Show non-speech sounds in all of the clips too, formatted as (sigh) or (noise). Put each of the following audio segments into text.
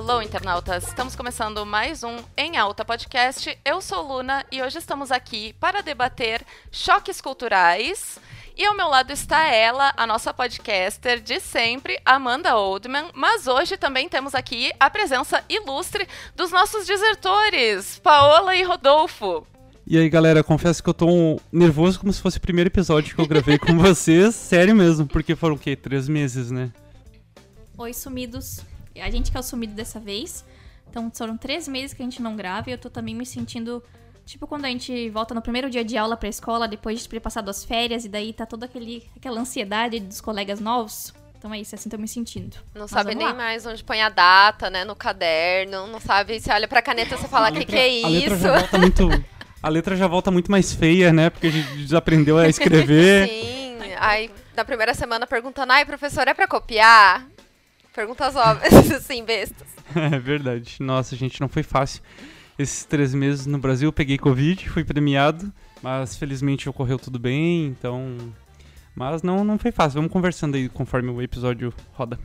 Alô, internautas! Estamos começando mais um Em Alta Podcast. Eu sou Luna e hoje estamos aqui para debater choques culturais. E ao meu lado está ela, a nossa podcaster de sempre, Amanda Oldman. Mas hoje também temos aqui a presença ilustre dos nossos desertores, Paola e Rodolfo. E aí, galera, confesso que eu tô nervoso como se fosse o primeiro episódio que eu gravei com (laughs) vocês. Sério mesmo, porque foram o quê? Três meses, né? Oi, sumidos. A gente que é o sumido dessa vez. Então, foram três meses que a gente não grava e eu tô também me sentindo. Tipo quando a gente volta no primeiro dia de aula pra escola, depois de ter passado as férias, e daí tá toda aquele, aquela ansiedade dos colegas novos. Então é isso, assim tô me sentindo. Não Mas sabe nem lá. mais onde põe a data, né, no caderno. Não sabe, você olha pra caneta e você fala, que que é A letra isso? já volta muito. A letra já volta muito mais feia, né? Porque a gente desaprendeu a (laughs) escrever. Sim, aí na primeira semana perguntando, ai, professor, é pra copiar? Perguntas óbvias, (laughs) assim, bestas. É verdade. Nossa, gente, não foi fácil. Esses três meses no Brasil peguei Covid, fui premiado, mas felizmente ocorreu tudo bem, então. Mas não, não foi fácil. Vamos conversando aí conforme o episódio roda.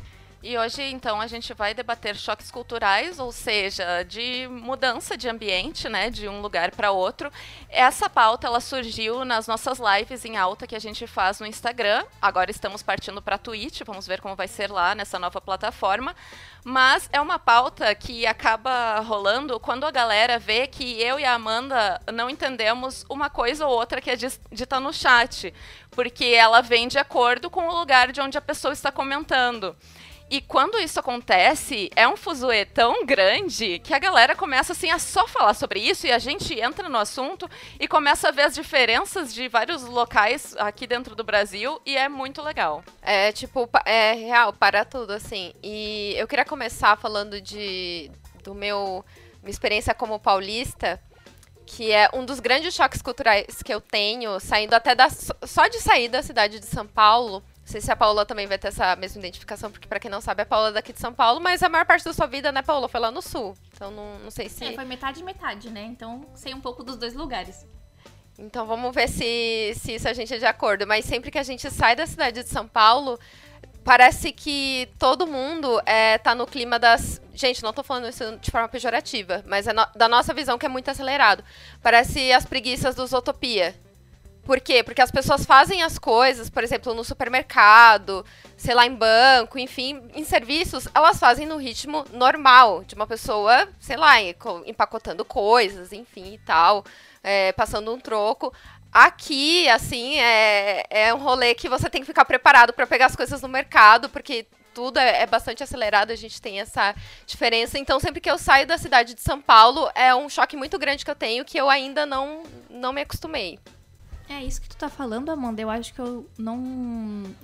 E hoje, então, a gente vai debater choques culturais, ou seja, de mudança de ambiente, né, de um lugar para outro. Essa pauta ela surgiu nas nossas lives em alta que a gente faz no Instagram. Agora estamos partindo para Twitch, vamos ver como vai ser lá nessa nova plataforma. Mas é uma pauta que acaba rolando quando a galera vê que eu e a Amanda não entendemos uma coisa ou outra que é dita no chat, porque ela vem de acordo com o lugar de onde a pessoa está comentando. E quando isso acontece, é um fuzuê tão grande que a galera começa assim a só falar sobre isso e a gente entra no assunto e começa a ver as diferenças de vários locais aqui dentro do Brasil e é muito legal. É, tipo, é real, para tudo, assim. E eu queria começar falando de do meu minha experiência como paulista, que é um dos grandes choques culturais que eu tenho, saindo até da só de sair da cidade de São Paulo. Não sei se a Paula também vai ter essa mesma identificação, porque pra quem não sabe, a Paula é daqui de São Paulo, mas a maior parte da sua vida, né, Paula, foi lá no sul. Então não, não sei se É, foi metade metade, né? Então sei um pouco dos dois lugares. Então vamos ver se, se isso a gente é de acordo. Mas sempre que a gente sai da cidade de São Paulo, parece que todo mundo é, tá no clima das. Gente, não tô falando isso de forma pejorativa, mas é no- da nossa visão que é muito acelerado. Parece as preguiças dos Utopia. Por quê? Porque as pessoas fazem as coisas, por exemplo, no supermercado, sei lá, em banco, enfim, em serviços, elas fazem no ritmo normal, de uma pessoa, sei lá, empacotando coisas, enfim e tal, é, passando um troco. Aqui, assim, é, é um rolê que você tem que ficar preparado para pegar as coisas no mercado, porque tudo é, é bastante acelerado, a gente tem essa diferença. Então, sempre que eu saio da cidade de São Paulo, é um choque muito grande que eu tenho que eu ainda não, não me acostumei. É isso que tu tá falando, Amanda. Eu acho que eu não,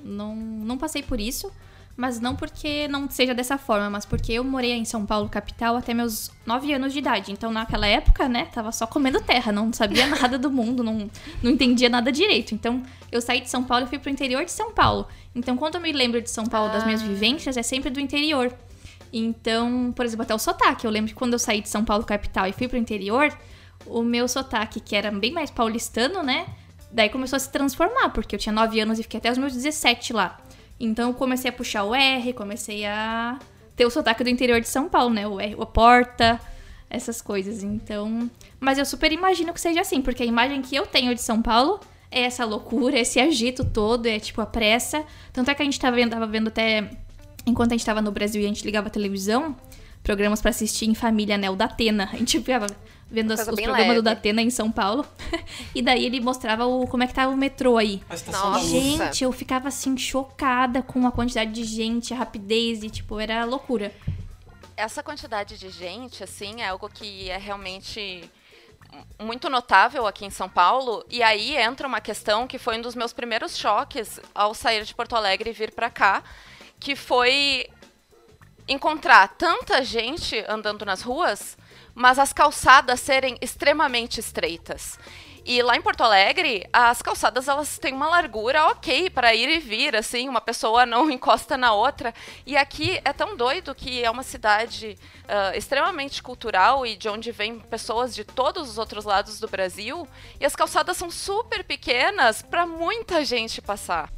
não, não passei por isso. Mas não porque não seja dessa forma, mas porque eu morei em São Paulo, capital, até meus 9 anos de idade. Então, naquela época, né, tava só comendo terra, não sabia (laughs) nada do mundo, não, não entendia nada direito. Então, eu saí de São Paulo e fui pro interior de São Paulo. Então, quando eu me lembro de São Paulo, das minhas vivências, é sempre do interior. Então, por exemplo, até o sotaque. Eu lembro que quando eu saí de São Paulo, capital, e fui pro interior, o meu sotaque, que era bem mais paulistano, né? Daí começou a se transformar, porque eu tinha 9 anos e fiquei até os meus 17 lá. Então eu comecei a puxar o R, comecei a ter o sotaque do interior de São Paulo, né? O R, a porta, essas coisas. Então. Mas eu super imagino que seja assim, porque a imagem que eu tenho de São Paulo é essa loucura, esse agito todo, é tipo a pressa. Tanto é que a gente tava vendo, tava vendo até. Enquanto a gente tava no Brasil e a gente ligava a televisão, programas pra assistir em família, né? O da Atena. A gente ficava vendo as- os programas do. Datena em São Paulo. (laughs) e daí ele mostrava o, como é que tava o metrô aí. A estação da Nossa. Gente, eu ficava assim chocada com a quantidade de gente, a rapidez e tipo, era loucura. Essa quantidade de gente, assim, é algo que é realmente muito notável aqui em São Paulo. E aí entra uma questão que foi um dos meus primeiros choques ao sair de Porto Alegre e vir para cá, que foi encontrar tanta gente andando nas ruas, mas as calçadas serem extremamente estreitas. E lá em Porto Alegre, as calçadas elas têm uma largura ok para ir e vir, assim, uma pessoa não (laughs) encosta na outra. E aqui é tão doido que é uma cidade ah, extremamente cultural e de onde vêm pessoas de todos os outros lados do Brasil. E as calçadas são super pequenas para muita gente passar.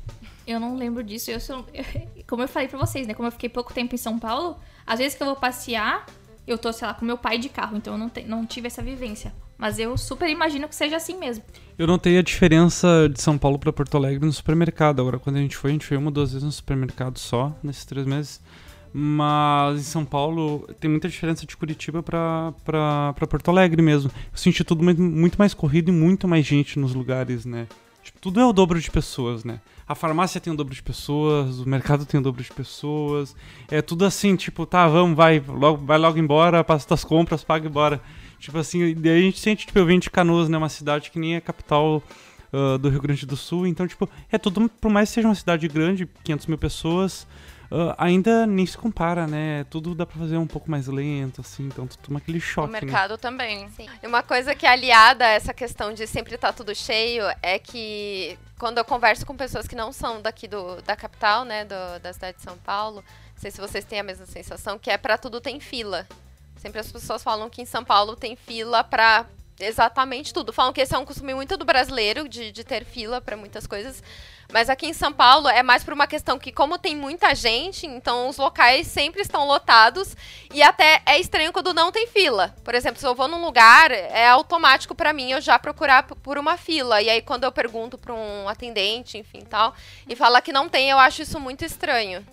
Eu não lembro disso. Eu sou. (laughs) como eu falei pra vocês, né? Como eu fiquei pouco tempo em São Paulo, às vezes que eu vou passear, eu tô, sei lá, com meu pai de carro, então eu não, te, não tive essa vivência. Mas eu super imagino que seja assim mesmo. Eu notei a diferença de São Paulo para Porto Alegre no supermercado. Agora, quando a gente foi, a gente foi uma ou duas vezes no supermercado só, nesses três meses. Mas em São Paulo tem muita diferença de Curitiba para Porto Alegre mesmo. Eu senti tudo muito mais corrido e muito mais gente nos lugares, né? Tudo é o dobro de pessoas, né? A farmácia tem o dobro de pessoas, o mercado tem o dobro de pessoas. É tudo assim, tipo, tá, vamos, vai, logo, vai logo embora, passa tuas compras, paga e bora. Tipo assim, daí a gente sente, tipo, eu venho de Canoas, né? Uma cidade que nem é capital uh, do Rio Grande do Sul. Então, tipo, é tudo, por mais que seja uma cidade grande, 500 mil pessoas, uh, ainda nem se compara, né? Tudo dá pra fazer um pouco mais lento, assim. Então, tu toma aquele choque, O né? mercado né? também. Sim. E uma coisa que é aliada a essa questão de sempre estar tá tudo cheio é que quando eu converso com pessoas que não são daqui do, da capital, né, do, da cidade de São Paulo, não sei se vocês têm a mesma sensação, que é para tudo tem fila. Sempre as pessoas falam que em São Paulo tem fila para exatamente tudo. Falam que esse é um costume muito do brasileiro, de, de ter fila para muitas coisas. Mas aqui em São Paulo é mais por uma questão que, como tem muita gente, então os locais sempre estão lotados. E até é estranho quando não tem fila. Por exemplo, se eu vou num lugar, é automático para mim eu já procurar por uma fila. E aí, quando eu pergunto para um atendente, enfim tal, e fala que não tem, eu acho isso muito estranho.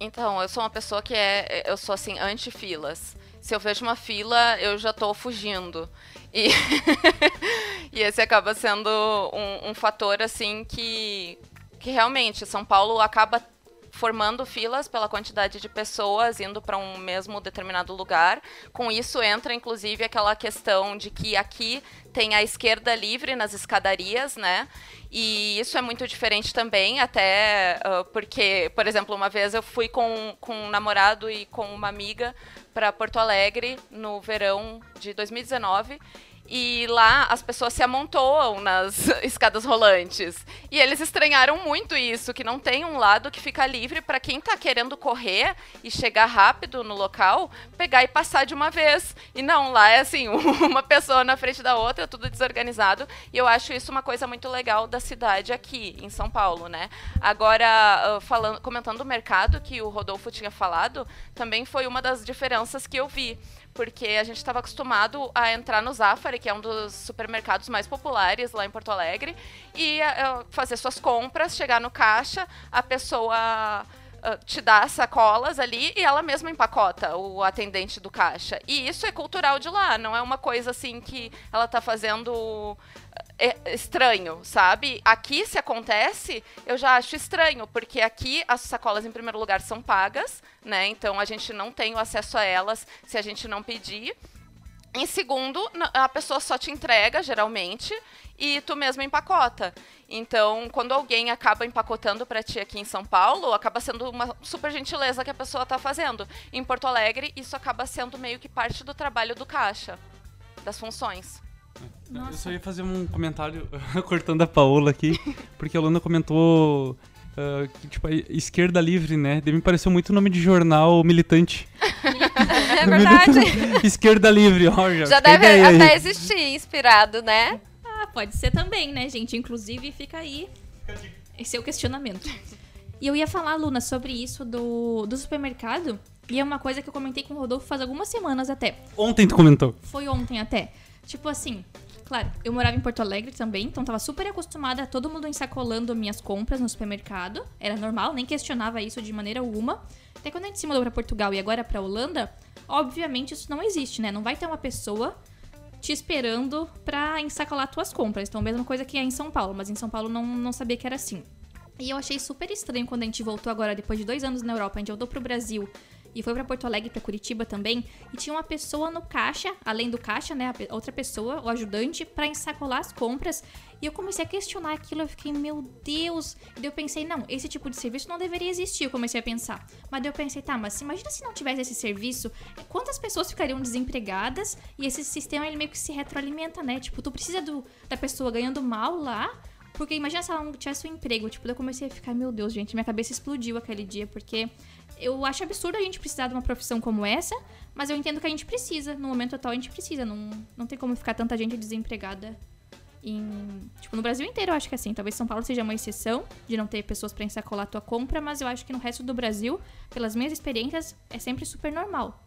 Então, eu sou uma pessoa que é. Eu sou assim, anti-filas se eu vejo uma fila, eu já estou fugindo. E, (laughs) e esse acaba sendo um, um, fator assim que, que realmente São Paulo acaba formando filas pela quantidade de pessoas indo para um mesmo determinado lugar. Com isso entra inclusive aquela questão de que aqui tem a esquerda livre nas escadarias, né? E isso é muito diferente também, até uh, porque, por exemplo, uma vez eu fui com, com um namorado e com uma amiga para Porto Alegre no verão de 2019 e lá as pessoas se amontoam nas (laughs) escadas rolantes. E eles estranharam muito isso, que não tem um lado que fica livre para quem está querendo correr e chegar rápido no local, pegar e passar de uma vez. E não, lá é assim, (laughs) uma pessoa na frente da outra, tudo desorganizado. E eu acho isso uma coisa muito legal da cidade aqui, em São Paulo, né? Agora, falando, comentando o mercado que o Rodolfo tinha falado, também foi uma das diferenças que eu vi porque a gente estava acostumado a entrar no Zafari, que é um dos supermercados mais populares lá em Porto Alegre, e uh, fazer suas compras, chegar no caixa, a pessoa uh, te dá sacolas ali e ela mesma empacota o atendente do caixa. E isso é cultural de lá, não é uma coisa assim que ela está fazendo é estranho, sabe? Aqui, se acontece, eu já acho estranho, porque aqui as sacolas, em primeiro lugar, são pagas, né? Então a gente não tem o acesso a elas se a gente não pedir. Em segundo, a pessoa só te entrega, geralmente, e tu mesmo empacota. Então, quando alguém acaba empacotando para ti aqui em São Paulo, acaba sendo uma super gentileza que a pessoa está fazendo. Em Porto Alegre, isso acaba sendo meio que parte do trabalho do caixa, das funções. Nossa. Eu só ia fazer um comentário (laughs) cortando a Paola aqui, porque a Luna comentou uh, que, tipo, esquerda livre, né? Deve me pareceu muito nome de jornal militante. (laughs) é verdade. esquerda livre, ó. Já, já deve até existir, inspirado, né? Ah, pode ser também, né, gente? Inclusive, fica aí esse é o questionamento. E eu ia falar, Luna, sobre isso do, do supermercado. E é uma coisa que eu comentei com o Rodolfo faz algumas semanas até. Ontem tu comentou. Foi ontem até. Tipo assim, claro, eu morava em Porto Alegre também, então tava super acostumada a todo mundo ensacolando minhas compras no supermercado. Era normal, nem questionava isso de maneira alguma. Até quando a gente se mudou pra Portugal e agora pra Holanda, obviamente isso não existe, né? Não vai ter uma pessoa te esperando pra ensacolar tuas compras. Então, mesma coisa que é em São Paulo, mas em São Paulo não, não sabia que era assim. E eu achei super estranho quando a gente voltou agora, depois de dois anos na Europa, a gente voltou pro Brasil e foi para Porto Alegre, para Curitiba também, e tinha uma pessoa no caixa, além do caixa, né, outra pessoa, o ajudante, para ensacolar as compras. E eu comecei a questionar aquilo, eu fiquei, meu Deus. E daí eu pensei, não, esse tipo de serviço não deveria existir, eu comecei a pensar. Mas daí eu pensei, tá, mas imagina se não tivesse esse serviço, quantas pessoas ficariam desempregadas? E esse sistema, ele meio que se retroalimenta, né? Tipo, tu precisa do, da pessoa ganhando mal lá, porque imagina se ela não tivesse um emprego. Tipo, eu comecei a ficar, meu Deus, gente, minha cabeça explodiu aquele dia, porque eu acho absurdo a gente precisar de uma profissão como essa, mas eu entendo que a gente precisa. No momento atual, a gente precisa. Não, não tem como ficar tanta gente desempregada Em, tipo, no Brasil inteiro eu acho que é assim. Talvez São Paulo seja uma exceção de não ter pessoas pra ensacolar a tua compra, mas eu acho que no resto do Brasil, pelas minhas experiências, é sempre super normal.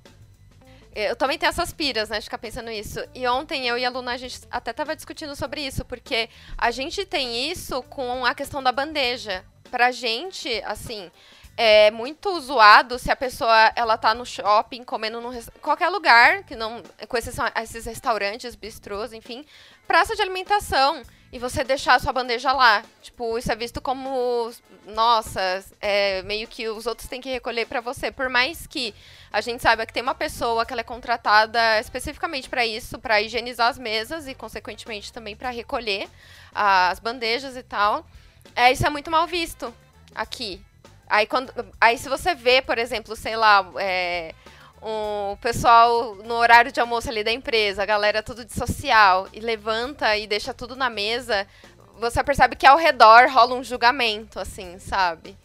Eu também tenho essas piras, né, de ficar pensando nisso. E ontem eu e a Luna, a gente até tava discutindo sobre isso, porque a gente tem isso com a questão da bandeja. Pra gente, assim, é muito zoado se a pessoa ela tá no shopping comendo num qualquer lugar, que não com a esses restaurantes, bistrôs, enfim, praça de alimentação e você deixar a sua bandeja lá. Tipo, isso é visto como nossa, é, meio que os outros têm que recolher para você. Por mais que a gente saiba que tem uma pessoa que ela é contratada especificamente para isso, para higienizar as mesas e consequentemente também para recolher as bandejas e tal. É, isso é muito mal visto aqui. Aí, quando, aí se você vê, por exemplo, sei lá, é, o pessoal no horário de almoço ali da empresa, a galera tudo de social, e levanta e deixa tudo na mesa, você percebe que ao redor rola um julgamento, assim, sabe?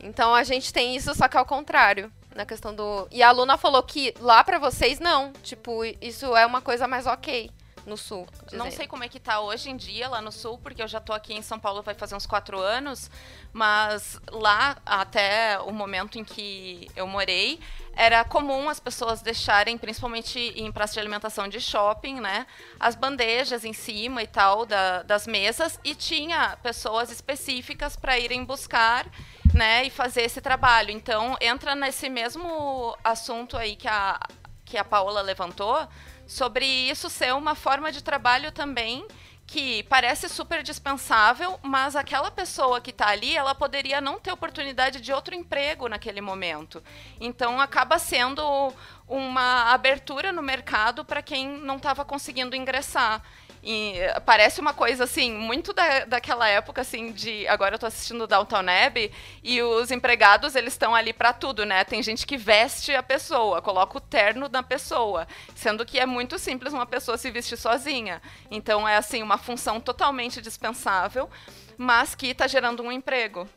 Então a gente tem isso, só que ao contrário, na questão do. E a aluna falou que lá para vocês não. Tipo, isso é uma coisa mais ok no sul. Não sei como é que tá hoje em dia lá no sul, porque eu já tô aqui em São Paulo vai fazer uns quatro anos, mas lá, até o momento em que eu morei, era comum as pessoas deixarem, principalmente em praça de alimentação de shopping, né, as bandejas em cima e tal da, das mesas, e tinha pessoas específicas para irem buscar né, e fazer esse trabalho. Então, entra nesse mesmo assunto aí que a, que a Paola levantou, sobre isso ser uma forma de trabalho também que parece super dispensável, mas aquela pessoa que está ali, ela poderia não ter oportunidade de outro emprego naquele momento. Então acaba sendo uma abertura no mercado para quem não estava conseguindo ingressar. E parece uma coisa, assim, muito da, daquela época, assim, de... Agora eu tô assistindo Downton Abbey e os empregados, eles estão ali para tudo, né? Tem gente que veste a pessoa, coloca o terno na pessoa, sendo que é muito simples uma pessoa se vestir sozinha. Então é, assim, uma função totalmente dispensável, mas que está gerando um emprego.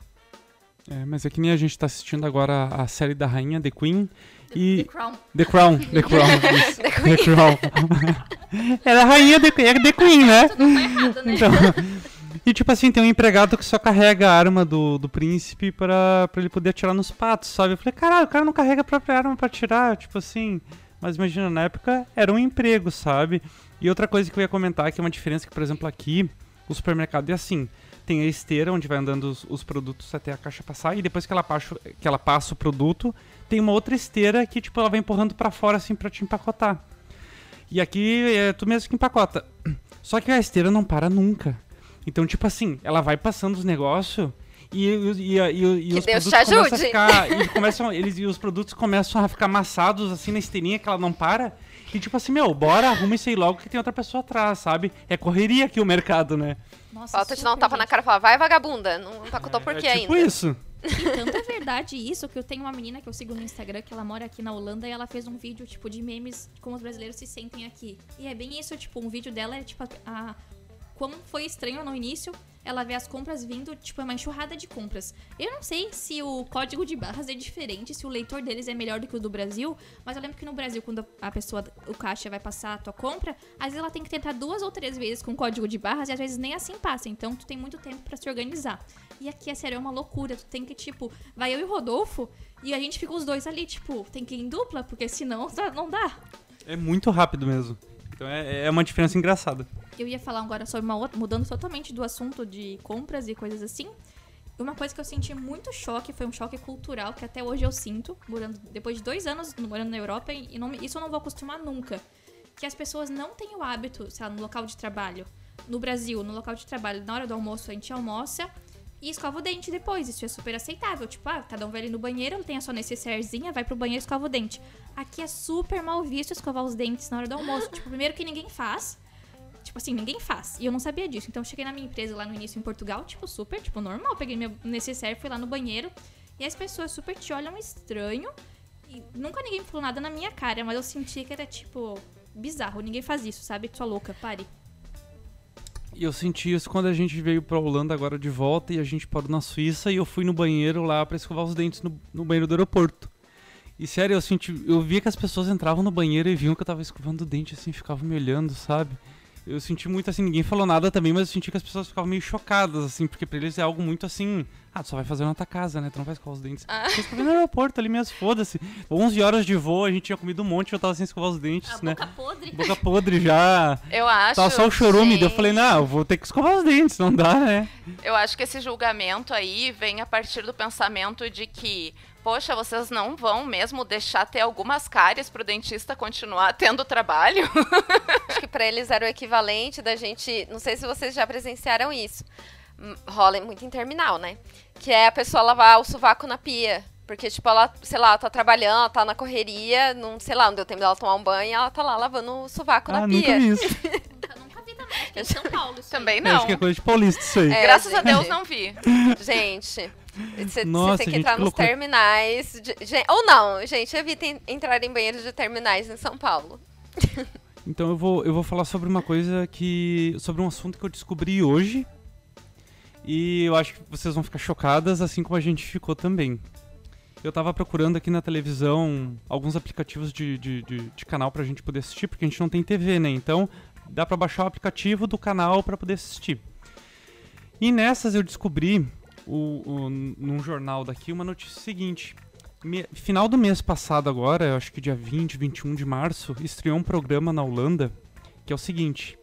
É, mas é que nem a gente está assistindo agora a série da Rainha, The Queen, e... The Crown. The Crown, (laughs) The Crown. The, The Crown. (laughs) Era a rainha de, era The Queen, né? Tudo tá errado, né? Então, e tipo assim, tem um empregado que só carrega a arma do, do príncipe pra, pra ele poder atirar nos patos, sabe? Eu falei, caralho, o cara não carrega a própria arma pra atirar, tipo assim. Mas imagina, na época era um emprego, sabe? E outra coisa que eu ia comentar, que é uma diferença que, por exemplo, aqui, o supermercado é assim tem a esteira onde vai andando os, os, produtos até a caixa passar e depois que ela passa, que ela passa o produto, tem uma outra esteira que tipo ela vai empurrando para fora assim para te empacotar. E aqui é tu mesmo que empacota. (clears throat) Só que a esteira não para nunca. Então, tipo assim, ela vai passando os negócios e, e, e, e os Deus produtos começam a ficar. (laughs) e, começam, eles, e os produtos começam a ficar amassados assim na esteirinha que ela não para. E tipo assim, meu, bora, arruma isso aí logo que tem outra pessoa atrás, sabe? É correria aqui o mercado, né? Nossa, Falta te dar um tapa na cara e falar, vai vagabunda, não empacotou por é quê tipo ainda? isso. E tanto é verdade isso que eu tenho uma menina que eu sigo no Instagram que ela mora aqui na Holanda e ela fez um vídeo tipo de memes como os brasileiros se sentem aqui. E é bem isso, tipo, um vídeo dela é tipo a, a como foi estranho no início ela vê as compras vindo, tipo, é uma enxurrada de compras. Eu não sei se o código de barras é diferente, se o leitor deles é melhor do que o do Brasil, mas eu lembro que no Brasil, quando a pessoa, o caixa vai passar a tua compra, às vezes ela tem que tentar duas ou três vezes com o código de barras e às vezes nem assim passa. Então tu tem muito tempo pra se organizar. E aqui, é sério, é uma loucura. Tu tem que, tipo, vai eu e o Rodolfo e a gente fica os dois ali, tipo, tem que ir em dupla, porque senão (laughs) não dá. É muito rápido mesmo. Então é, é uma diferença engraçada. Eu ia falar agora sobre uma outra, mudando totalmente do assunto de compras e coisas assim. Uma coisa que eu senti muito choque foi um choque cultural que até hoje eu sinto, morando, depois de dois anos morando na Europa, e não, isso eu não vou acostumar nunca. Que as pessoas não têm o hábito, sei lá, no local de trabalho. No Brasil, no local de trabalho, na hora do almoço, a gente almoça e escova o dente depois. Isso é super aceitável. Tipo, ah, cada um vai ali no banheiro, tem a sua necessairezinha, vai pro banheiro e escova o dente. Aqui é super mal visto escovar os dentes na hora do almoço. (gasps) tipo, primeiro que ninguém faz. Tipo assim, ninguém faz. E eu não sabia disso. Então eu cheguei na minha empresa lá no início em Portugal, tipo, super, tipo, normal. Peguei meu necessaire, fui lá no banheiro. E as pessoas super te olham estranho. E nunca ninguém falou nada na minha cara, mas eu senti que era, tipo, bizarro. Ninguém faz isso, sabe? Sua louca, pare. Eu senti isso quando a gente veio pra Holanda agora de volta e a gente parou na Suíça e eu fui no banheiro lá pra escovar os dentes no, no banheiro do aeroporto. E sério, eu senti, eu via que as pessoas entravam no banheiro e viam que eu tava escovando o dente assim, ficavam me olhando, sabe? Eu senti muito assim, ninguém falou nada também, mas eu senti que as pessoas ficavam meio chocadas, assim, porque pra eles é algo muito assim. Ah, tu só vai fazer na tua casa, né? Tu não vai escovar os dentes. Ah. Eu escovei no aeroporto ali mesmo, foda-se. 11 horas de voo, a gente tinha comido um monte e eu tava sem escovar os dentes, A né? boca podre. Boca podre já. Eu acho. Tava só o chorume, daí eu gente. falei, não, eu vou ter que escovar os dentes, não dá, né? Eu acho que esse julgamento aí vem a partir do pensamento de que, poxa, vocês não vão mesmo deixar ter algumas cáries pro dentista continuar tendo trabalho? (laughs) Acho que pra eles era o equivalente da gente. Não sei se vocês já presenciaram isso. Hum, Rola muito em terminal, né? Que é a pessoa lavar o sovaco na pia. Porque, tipo, ela, sei lá, tá trabalhando, ela tá na correria, não, sei lá, não deu tempo dela tomar um banho, ela tá lá lavando o sovaco ah, na nunca pia. vi isso. (laughs) Nunca, nunca vi também. Acho que é em São Paulo. Aí. Também Eu não. Acho que é coisa de paulista isso aí. É, Graças a gente. Deus não vi. Gente, você tem que gente, entrar nos terminais. de- ou não, gente, evitem entrar em banheiros de terminais em São Paulo. (laughs) Então eu vou, eu vou falar sobre uma coisa que. sobre um assunto que eu descobri hoje. E eu acho que vocês vão ficar chocadas, assim como a gente ficou também. Eu tava procurando aqui na televisão alguns aplicativos de, de, de, de canal pra gente poder assistir, porque a gente não tem TV, né? Então dá pra baixar o aplicativo do canal pra poder assistir. E nessas eu descobri, o, o- num jornal daqui, uma notícia seguinte. Me- final do mês passado agora, eu acho que dia 20, 21 de março, estreou um programa na Holanda que é o seguinte: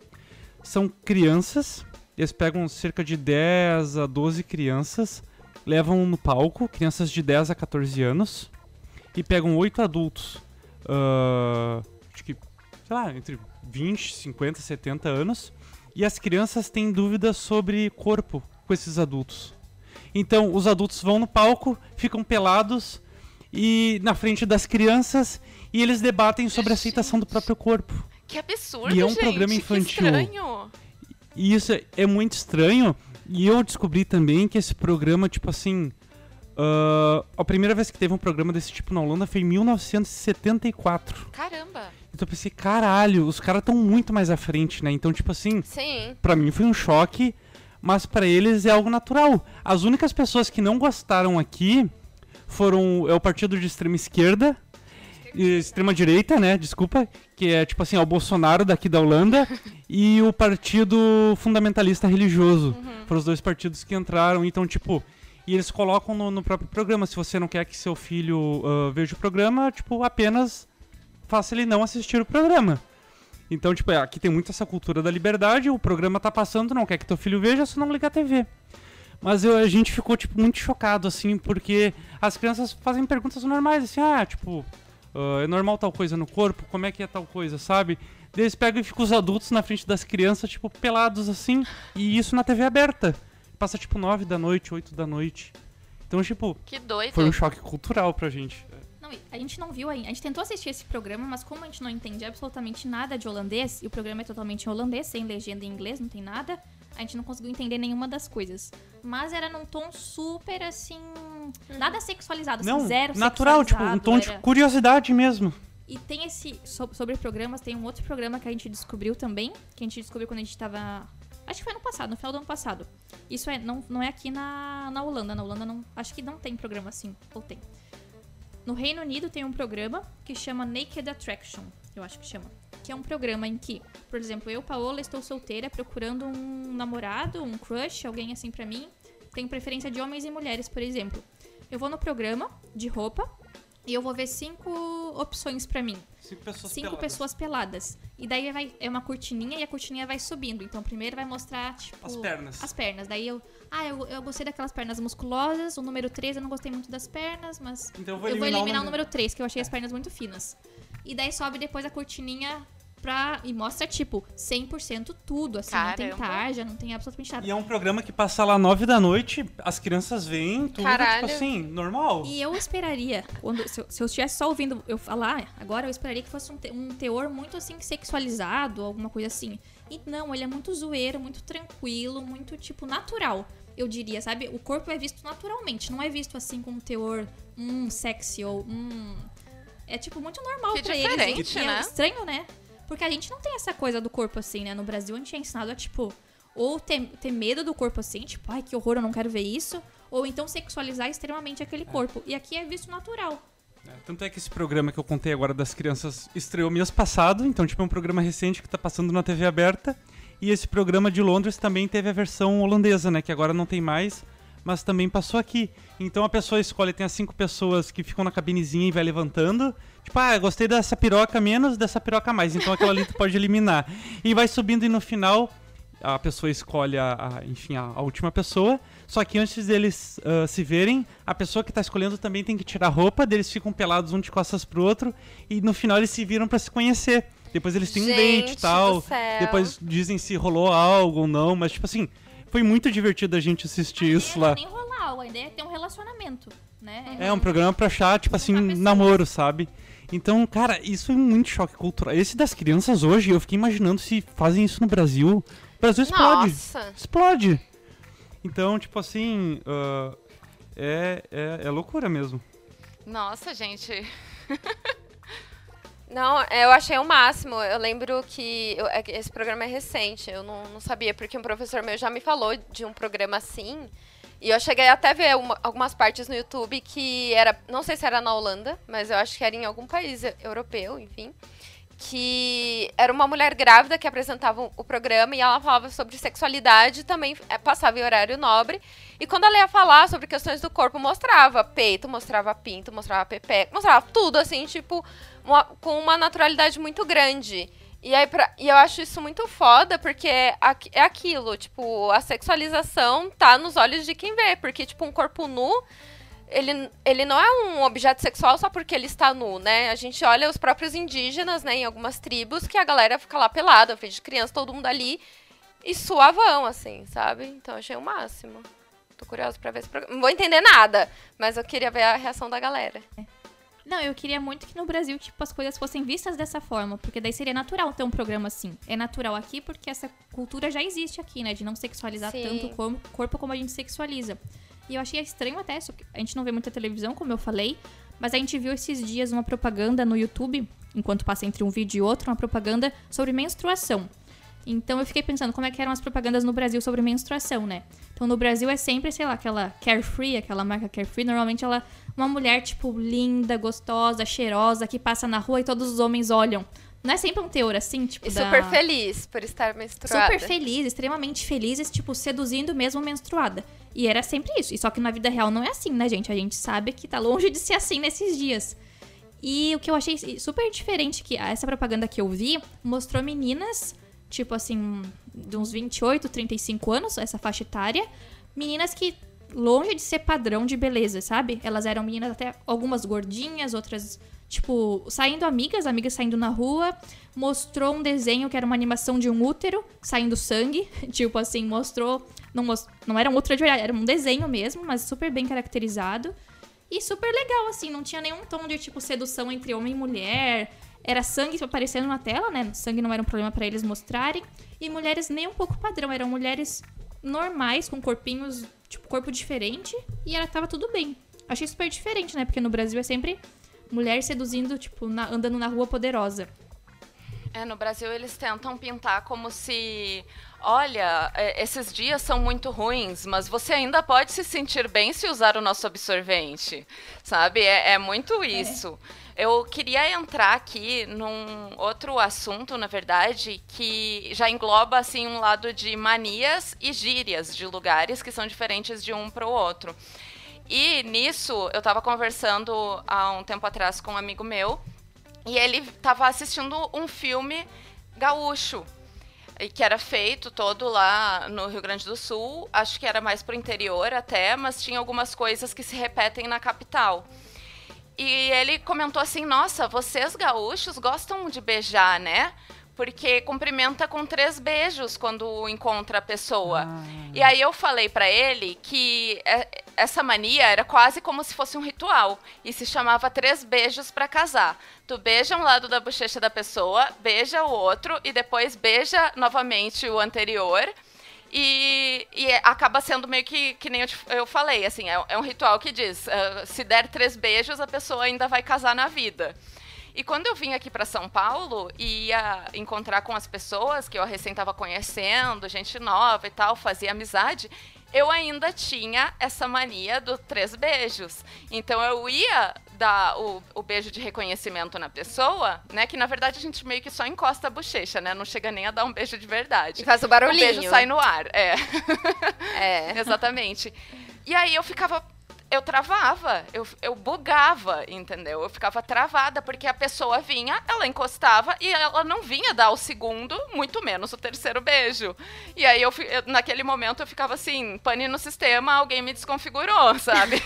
são crianças, eles pegam cerca de 10 a 12 crianças, levam no palco, crianças de 10 a 14 anos, e pegam oito adultos, ah, acho que, sei lá, entre 20, 50, 70 anos, e as crianças têm dúvidas sobre corpo com esses adultos. Então, os adultos vão no palco, ficam pelados e na frente das crianças e eles debatem sobre a aceitação do próprio corpo. Que absurdo, E é um gente. programa que infantil. estranho. E isso é- é muito estranho. E eu descobri também que esse programa, tipo assim. ah, a primeira vez que teve um programa desse tipo na Holanda foi em 1974. Caramba. Então eu pensei, caralho, os caras estão muito mais à frente, né? Então, tipo assim, Sim. Pra mim foi um choque, mas pra eles é algo natural. As únicas pessoas que não gostaram aqui foram é o partido de extrema esquerda e extrema direita, né? Desculpa, que é tipo assim, é o Bolsonaro daqui da Holanda (laughs) e o partido fundamentalista religioso. Foram os dois partidos que entraram, então tipo, e eles colocam no, no próprio programa, se você não quer que seu filho ah, veja o programa, tipo, apenas faça ele não assistir o programa. Então, tipo, é, aqui tem muito essa cultura da liberdade, o programa tá passando, não quer que teu filho veja, só não liga a TV. Mas eu- a gente ficou, tipo, muito chocado, assim, porque as crianças fazem perguntas normais, assim, ah, tipo, ah, é normal tal coisa no corpo? Como é que é tal coisa, sabe? Daí Eles pegam e ficam os adultos na frente das crianças, tipo, pelados, assim, e isso na TV aberta. Passa, tipo, 9 da noite, 8 da noite. Então, tipo, Que doido. foi um choque cultural pra gente. A gente não viu ainda. A gente tentou assistir esse programa, mas como a gente não entende absolutamente nada de holandês, e o programa é totalmente em holandês, sem legenda em inglês, não tem nada, a gente não conseguiu entender nenhuma das coisas. Mas era num tom super assim. Nada sexualizado, assim, Não, zero natural, tipo, um tom de era- curiosidade mesmo. E tem esse. so- sobre programas, tem um outro programa que a gente descobriu também. Que a gente descobriu quando a gente tava. Acho que foi ano passado, no final do ano passado. Isso é, não, não é aqui na, na Holanda. Na Holanda não. Acho que não tem programa assim. Ou tem. No Reino Unido tem um programa que chama Naked Attraction. Eu acho que chama. Que é um programa em que, por exemplo, eu, Paola, estou solteira procurando um namorado, um crush, alguém assim pra mim. Tenho preferência de homens e mulheres, por exemplo. Eu vou no programa de roupa e eu vou ver cinco opções pra mim Cinco pessoas cinco pessoas peladas. E daí vai, é uma cortininha e a cortininha vai subindo. Então primeiro vai mostrar, tipo. As pernas. As pernas. Daí eu. Ah, eu, eu gostei daquelas pernas musculosas. O número 3 eu não gostei muito das pernas, mas. Então eu vou eliminar o número 3, que eu achei as pernas muito finas. E daí sobe depois a cortininha pra. E mostra, tipo, 100% tudo. Assim, não tem Caramba. tarja, não tem absolutamente nada. E é um programa que passa lá nove da noite, as crianças vêm, tudo, Caralho. tipo assim, normal. E eu esperaria, quando, se, eu, se eu estivesse só ouvindo eu falar, agora eu esperaria que fosse um, te- um teor muito assim sexualizado, alguma coisa assim. E não, ele é muito zoeiro, muito tranquilo, muito tipo natural. Eu diria, sabe? O corpo é visto naturalmente, não é visto assim com um teor hum, sexy ou hum. É tipo muito normal Que pra diferente, eles. É né? estranho, né? Porque a gente não tem essa coisa do corpo assim, né? No Brasil a gente é ensinado a, tipo, ou ter, ter medo do corpo assim, tipo, ai que horror, eu não quero ver isso. Ou então sexualizar extremamente aquele corpo. E aqui é visto natural. É, tanto é que esse programa que eu contei agora das crianças estreou mês passado, então tipo é um programa recente que está passando na TV aberta. E esse programa de Londres também teve a versão holandesa, né, que agora não tem mais, mas também passou aqui. Então a pessoa escolhe, tem as cinco pessoas que ficam na cabinezinha e vai levantando. Tipo, ah, gostei dessa piroca menos, dessa piroca mais. Então aquela ali tu pode eliminar. E vai subindo e no final a pessoa escolhe a, a enfim, a, a, última pessoa. Só que antes deles uh, se verem, a pessoa que está escolhendo também tem que tirar a roupa, deles ficam pelados um de costas pro outro e no final eles se viram para se conhecer. Depois eles têm Gente um date e tal. Depois dizem se rolou algo ou não, mas tipo assim, foi muito divertido a gente assistir a isso lá. Nem rolar a ideia é ter um relacionamento, né? É um programa pra achar, tipo assim, namoro, sabe? Então, cara, isso é muito choque cultural. Esse das crianças hoje, eu fiquei imaginando se fazem isso no Brasil. O Brasil explode. Nossa. Explode. Então, tipo assim, uh, é, é, é loucura mesmo. Nossa, gente. (laughs) Não, eu achei o máximo. Eu lembro que eu, é esse programa é recente, eu não, não, sabia, porque um professor meu já me falou de um programa assim. E eu cheguei até a ver uma, algumas partes no YouTube que era. Não sei se era na Holanda, mas eu acho que era em algum país europeu, enfim que era uma mulher grávida que apresentava o programa e ela falava sobre sexualidade, também é, passava em horário nobre. E quando ela ia falar sobre questões do corpo, mostrava peito, mostrava pinto, mostrava pepeca, mostrava tudo assim, tipo, uma, com uma naturalidade muito grande. E, aí pra, e eu acho isso muito foda, porque é, é aquilo, tipo, a sexualização tá nos olhos de quem vê, porque, tipo, um corpo nu ele, ele não é um objeto sexual só porque ele está nu, né? A gente olha os próprios indígenas, né, em algumas tribos, que a galera fica lá pelada, frente de criança, todo mundo ali, e suavão, assim, sabe? Então achei o máximo. Tô curiosa pra ver esse programa. Não vou entender nada, mas eu queria ver a reação da galera. Não, eu queria muito que no Brasil, tipo, as coisas fossem vistas dessa forma, porque daí seria natural ter um programa assim. É natural aqui porque essa cultura já existe aqui, né? De não sexualizar Sim. tanto o corpo como a gente sexualiza. E eu achei estranho até, a gente não vê muita televisão, como eu falei, mas a gente viu esses dias uma propaganda no YouTube, enquanto passa entre um vídeo e outro, uma propaganda sobre menstruação. Então eu fiquei pensando como é que eram as propagandas no Brasil sobre menstruação, né? Então no Brasil é sempre, sei lá, aquela Carefree, aquela marca Carefree, normalmente ela uma mulher tipo linda, gostosa, cheirosa que passa na rua e todos os homens olham. Não é sempre um teor assim, tipo. E da... super feliz por estar menstruada. Super feliz, extremamente felizes, tipo, seduzindo mesmo menstruada. E era sempre isso. E só que na vida real não é assim, né, gente? A gente sabe que tá longe de ser assim nesses dias. E o que eu achei super diferente que essa propaganda que eu vi mostrou meninas, tipo assim, de uns 28, 35 anos, essa faixa etária, meninas que longe de ser padrão de beleza, sabe? Elas eram meninas até algumas gordinhas, outras tipo, saindo amigas, amigas saindo na rua, mostrou um desenho que era uma animação de um útero saindo sangue, (laughs) tipo assim, mostrou, não, most, não era um útero de verdade, era um desenho mesmo, mas super bem caracterizado. E super legal, assim, não tinha nenhum tom de, tipo, sedução entre homem e mulher, era sangue aparecendo na tela, né, sangue não era um problema para eles mostrarem, e mulheres nem um pouco padrão, eram mulheres normais, com corpinhos, tipo, corpo diferente, e ela tava tudo bem. Achei super diferente, né, porque no Brasil é sempre mulher seduzindo, tipo, na, andando na rua poderosa. É, no Brasil eles tentam pintar como se, olha, é, esses dias são muito ruins, mas você ainda pode se sentir bem se usar o nosso absorvente, sabe? É, é muito é. isso. É. Eu queria entrar aqui num outro assunto, na verdade, que já engloba assim um lado de manias e gírias de lugares que são diferentes de um para o outro. E nisso, eu estava conversando há um tempo atrás com um amigo meu, e ele estava assistindo um filme gaúcho, que era feito todo lá no Rio Grande do Sul, acho que era mais pro interior até, mas tinha algumas coisas que se repetem na capital. E ele comentou assim: Nossa, vocês gaúchos gostam de beijar, né? porque cumprimenta com três beijos quando encontra a pessoa. Ah. E aí eu falei para ele que é, essa mania era quase como se fosse um ritual e se chamava três beijos para casar. Tu beija um lado da bochecha da pessoa, beija o outro e depois beija novamente o anterior. E, e, acaba sendo meio que, que nem eu, te, eu falei, assim, é, é, um ritual que diz, uh, se der três beijos, a pessoa ainda vai casar na vida. E quando eu vim aqui para São Paulo e ia encontrar com as pessoas que eu recém estava conhecendo, gente nova e tal, fazia amizade, eu ainda tinha essa mania do três beijos. Então eu ia dar o, o beijo de reconhecimento na pessoa, né? Que na verdade a gente meio que só encosta a bochecha, né? Não chega nem a dar um beijo de verdade. E faz o barulhinho. O beijo sai no ar, é. É. (laughs) Exatamente. E aí eu ficava. Eu travava, eu, eu bugava, entendeu? Eu ficava travada, porque a pessoa vinha, ela encostava e ela não vinha dar o segundo, muito menos o terceiro beijo. E aí, eu, eu- naquele momento, eu ficava assim, pane no sistema, alguém me desconfigurou, (laughs) sabe?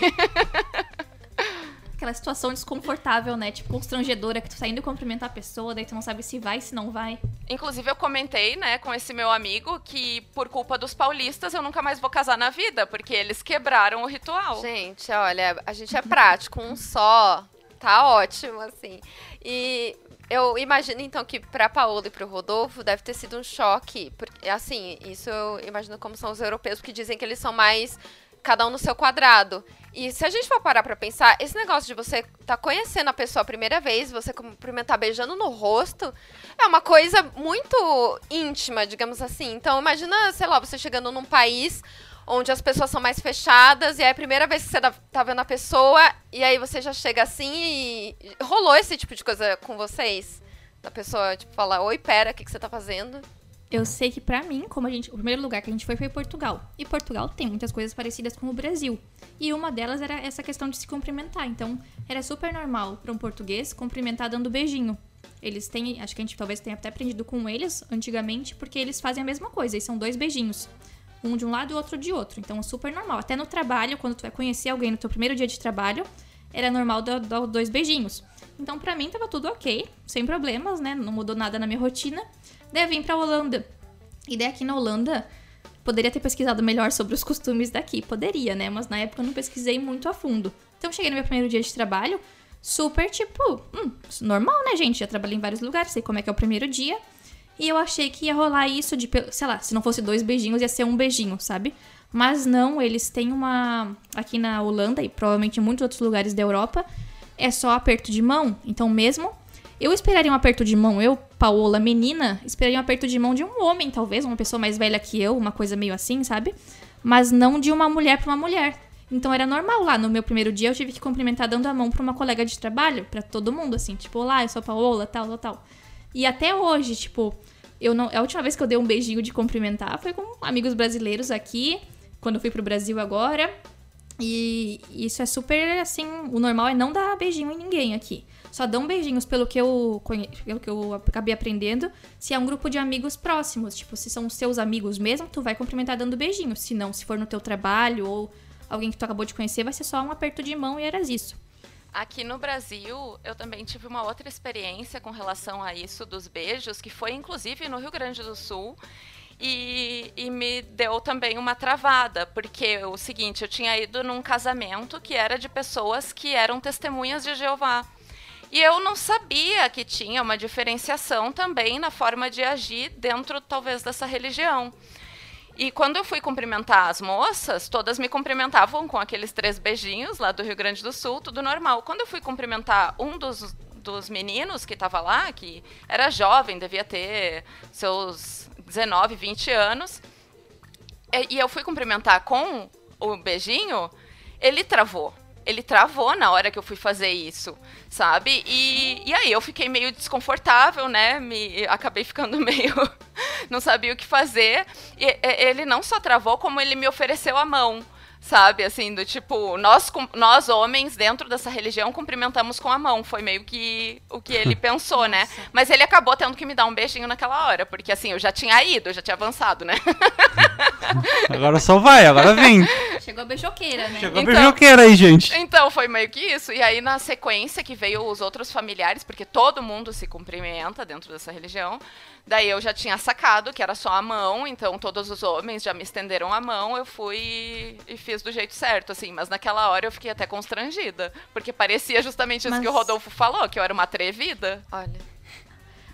Aquela situação desconfortável, né? Tipo, constrangedora, que tu tá indo cumprimentar a pessoa, daí tu não sabe se vai, se não vai. Inclusive, eu comentei, né, com esse meu amigo que, por culpa dos paulistas, eu nunca mais vou casar na vida, porque eles quebraram o ritual. Gente, olha, a gente é prático, um só. Tá ótimo, assim. E eu imagino, então, que pra Paola e pro Rodolfo deve ter sido um choque. Porque, assim, isso eu imagino como são os europeus, porque dizem que eles são mais cada um no seu quadrado. E se a gente for parar pra pensar, esse negócio de você tá conhecendo a pessoa a primeira vez, você cumprimentar beijando no rosto, é uma coisa muito íntima, digamos assim. Então, imagina, sei lá, você chegando num país onde as pessoas são mais fechadas, e é a primeira vez que você tá- tá vendo a pessoa, e aí você já chega assim e. Rolou esse tipo de coisa com vocês? Da pessoa, tipo, falar, oi, pera, o que, que você tá fazendo? Eu sei que pra mim, como a gente, o primeiro lugar que a gente foi foi Portugal. E Portugal tem muitas coisas parecidas com o Brasil. E uma delas era essa questão de se cumprimentar. Então, era super normal para um português cumprimentar dando beijinho. Eles têm, acho que a gente talvez tenha até aprendido com eles antigamente, porque eles fazem a mesma coisa, e são dois beijinhos. Um de um lado e outro de outro. Então é super normal. Até no trabalho, quando tu vai conhecer alguém no teu primeiro dia de trabalho, era normal dar, dar dois beijinhos. Então, pra mim, tava tudo ok, sem problemas, né? Não mudou nada na minha rotina. Daí eu vim pra Holanda. E daí aqui na Holanda, poderia ter pesquisado melhor sobre os costumes daqui. Poderia, né? Mas na época eu não pesquisei muito a fundo. Então cheguei no meu primeiro dia de trabalho, super tipo, hum, normal, né, gente? Já trabalhei em vários lugares, sei como é que é o primeiro dia. E eu achei que ia rolar isso de, sei lá, se não fosse dois beijinhos, ia ser um beijinho, sabe? Mas não, eles têm uma. Aqui na Holanda e provavelmente em muitos outros lugares da Europa, é só aperto de mão. Então, mesmo. Eu esperaria um aperto de mão, eu, Paola, menina, esperaria um aperto de mão de um homem, talvez, uma pessoa mais velha que eu, uma coisa meio assim, sabe? Mas não de uma mulher pra uma mulher. Então era normal lá. No meu primeiro dia eu tive que cumprimentar dando a mão pra uma colega de trabalho, pra todo mundo, assim, tipo, olá, eu sou a Paola, tal, tal, tal. E até hoje, tipo, eu não. A última vez que eu dei um beijinho de cumprimentar foi com amigos brasileiros aqui, quando eu fui pro Brasil agora. E isso é super assim. O normal é não dar beijinho em ninguém aqui. Só dão beijinhos pelo que eu conhe... pelo que eu acabei aprendendo. Se é um grupo de amigos próximos, tipo, se são os seus amigos mesmo, tu vai cumprimentar dando beijinho. Se não, se for no teu trabalho ou alguém que tu acabou de conhecer, vai ser só um aperto de mão e era isso. Aqui no Brasil, eu também tive uma outra experiência com relação a isso dos beijos, que foi inclusive no Rio Grande do Sul. E, e me deu também uma travada, porque o seguinte, eu tinha ido num casamento que era de pessoas que eram testemunhas de Jeová. E eu não sabia que tinha uma diferenciação também na forma de agir dentro, talvez, dessa religião. E quando eu fui cumprimentar as moças, todas me cumprimentavam com aqueles três beijinhos lá do Rio Grande do Sul, tudo normal. Quando eu fui cumprimentar um dos, dos meninos que estava lá, que era jovem, devia ter seus 19, 20 anos, e eu fui cumprimentar com o beijinho, ele travou. Ele travou na hora que eu fui fazer isso, sabe? E, e aí eu fiquei meio desconfortável, né? Me, acabei ficando (laughs) meio. não sabia o que fazer. E, ele não só travou, como ele me ofereceu a mão. Sabe, assim, do tipo, nós, nós homens, dentro dessa religião, cumprimentamos com a mão. Foi meio que o que ele (laughs) pensou, né? Mas ele acabou tendo que me dar um beijinho naquela hora, porque assim, eu já tinha ido, eu já tinha avançado, né? (laughs) Agora só vai, agora vem. Chegou a beijoqueira, né? Chegou a Então- beijoqueira aí, gente. Então, foi meio que isso. E aí, na sequência, que veio os outros familiares, porque todo mundo se cumprimenta dentro dessa religião. Daí eu já tinha sacado que era só a mão, então todos os homens já me estenderam a mão, eu fui e- fiz do jeito certo, assim. Mas naquela hora eu fiquei até constrangida, porque parecia justamente isso Mas- que o Rodolfo falou, que eu era uma atrevida. Olha.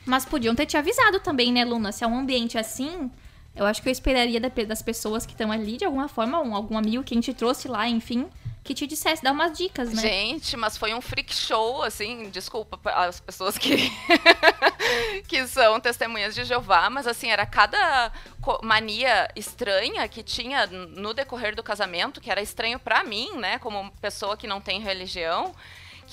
Mas podiam ter te avisado também, né, Luna? Se é um ambiente assim, eu acho que eu esperaria da- das pessoas que estão ali, de alguma forma, um- algum amigo que a gente trouxe lá, enfim, que te dissesse, dar umas dicas, né? Gente, mas foi um freak show, assim, desculpa as pessoas que, (laughs) que são testemunhas de Jeová, mas assim, era cada mania estranha que tinha no decorrer do casamento, que era estranho para mim, né, como pessoa que não tem religião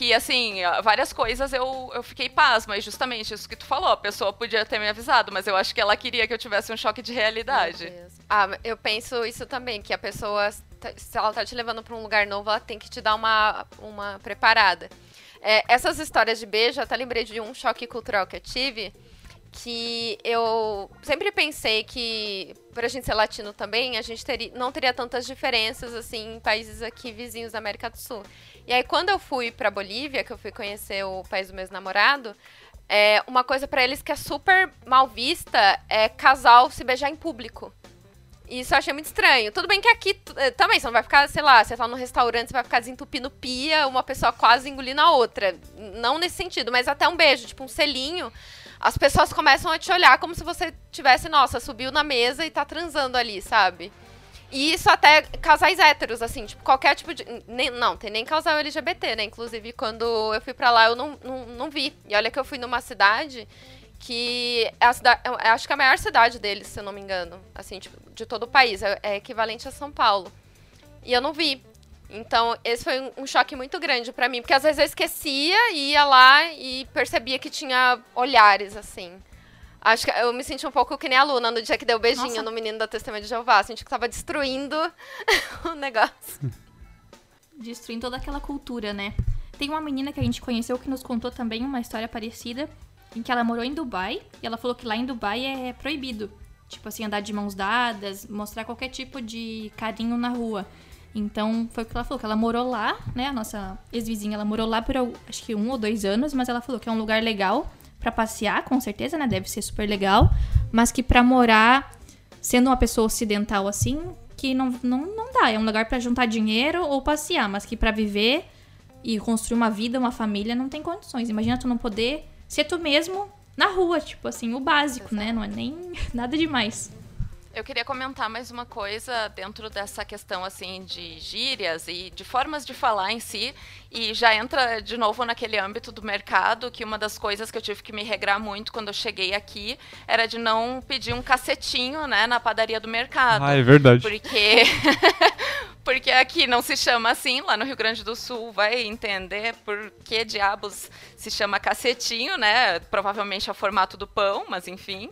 que, assim, várias coisas eu, eu fiquei pasma. E justamente isso que tu falou, a pessoa podia ter me avisado, mas eu acho que ela queria que eu tivesse um choque de realidade. Ah, eu penso isso também, que a pessoa, se ela tá te levando para um lugar novo, ela tem que te dar uma, uma preparada. É, essas histórias de beijo, eu até lembrei de um choque cultural que eu tive, que eu sempre pensei que, por a gente ser latino também, a gente teria, não teria tantas diferenças, assim, em países aqui vizinhos da América do Sul. E aí, quando eu fui pra Bolívia, que eu fui conhecer o país do meu namorado, é, uma coisa para eles que é super mal vista é casal se beijar em público. Isso eu achei muito estranho. Tudo bem que aqui eh, também, você não vai ficar, sei lá, você tá no restaurante, você vai ficar desentupindo pia, uma pessoa quase engolindo a outra. Não nesse sentido, mas até um beijo, tipo um selinho. As pessoas começam a te olhar como se você tivesse, nossa, subiu na mesa e tá transando ali, sabe? E isso até casais héteros, assim, tipo, qualquer tipo de. Nem, não, tem nem casal LGBT, né? Inclusive, quando eu fui pra lá, eu não, não, não vi. E olha que eu fui numa cidade que é a cidade. Acho que é a maior cidade deles, se eu não me engano. Assim, tipo, de todo o país. É, é equivalente a São Paulo. E eu não vi. Então, esse foi um, um choque muito grande para mim, porque às vezes eu esquecia, ia lá e percebia que tinha olhares, assim. Acho que eu me senti um pouco que nem a Luna no dia que deu o beijinho Nossa. no menino da Testemunha de Jeová. Senti que tava destruindo (laughs) o negócio. Destruindo toda aquela cultura, né? Tem uma menina que a gente conheceu que nos contou também uma história parecida, em que ela morou em Dubai, e ela falou que lá em Dubai é proibido. Tipo assim, andar de mãos dadas, mostrar qualquer tipo de carinho na rua. Então, foi o que ela falou, que ela morou lá, né? A nossa ex-vizinha, ela morou lá por acho que um ou dois anos, mas ela falou que é um lugar legal para passear, com certeza, né? Deve ser super legal. Mas que para morar, sendo uma pessoa ocidental assim, que não, não, não dá. É um lugar para juntar dinheiro ou passear, mas que para viver e construir uma vida, uma família, não tem condições. Imagina tu não poder ser tu mesmo na rua, tipo assim, o básico, Exato. né? Não é nem (laughs) nada demais. Eu queria comentar mais uma coisa dentro dessa questão assim de gírias e de formas de falar em si, e já entra de novo naquele âmbito do mercado, que uma das coisas que eu tive que me regrar muito quando eu cheguei aqui era de não pedir um cacetinho, né, na padaria do mercado. Ah, é verdade. Porque (laughs) porque aqui não se chama assim, lá no Rio Grande do Sul vai entender por que diabos se chama cacetinho, né? Provavelmente é o formato do pão, mas enfim.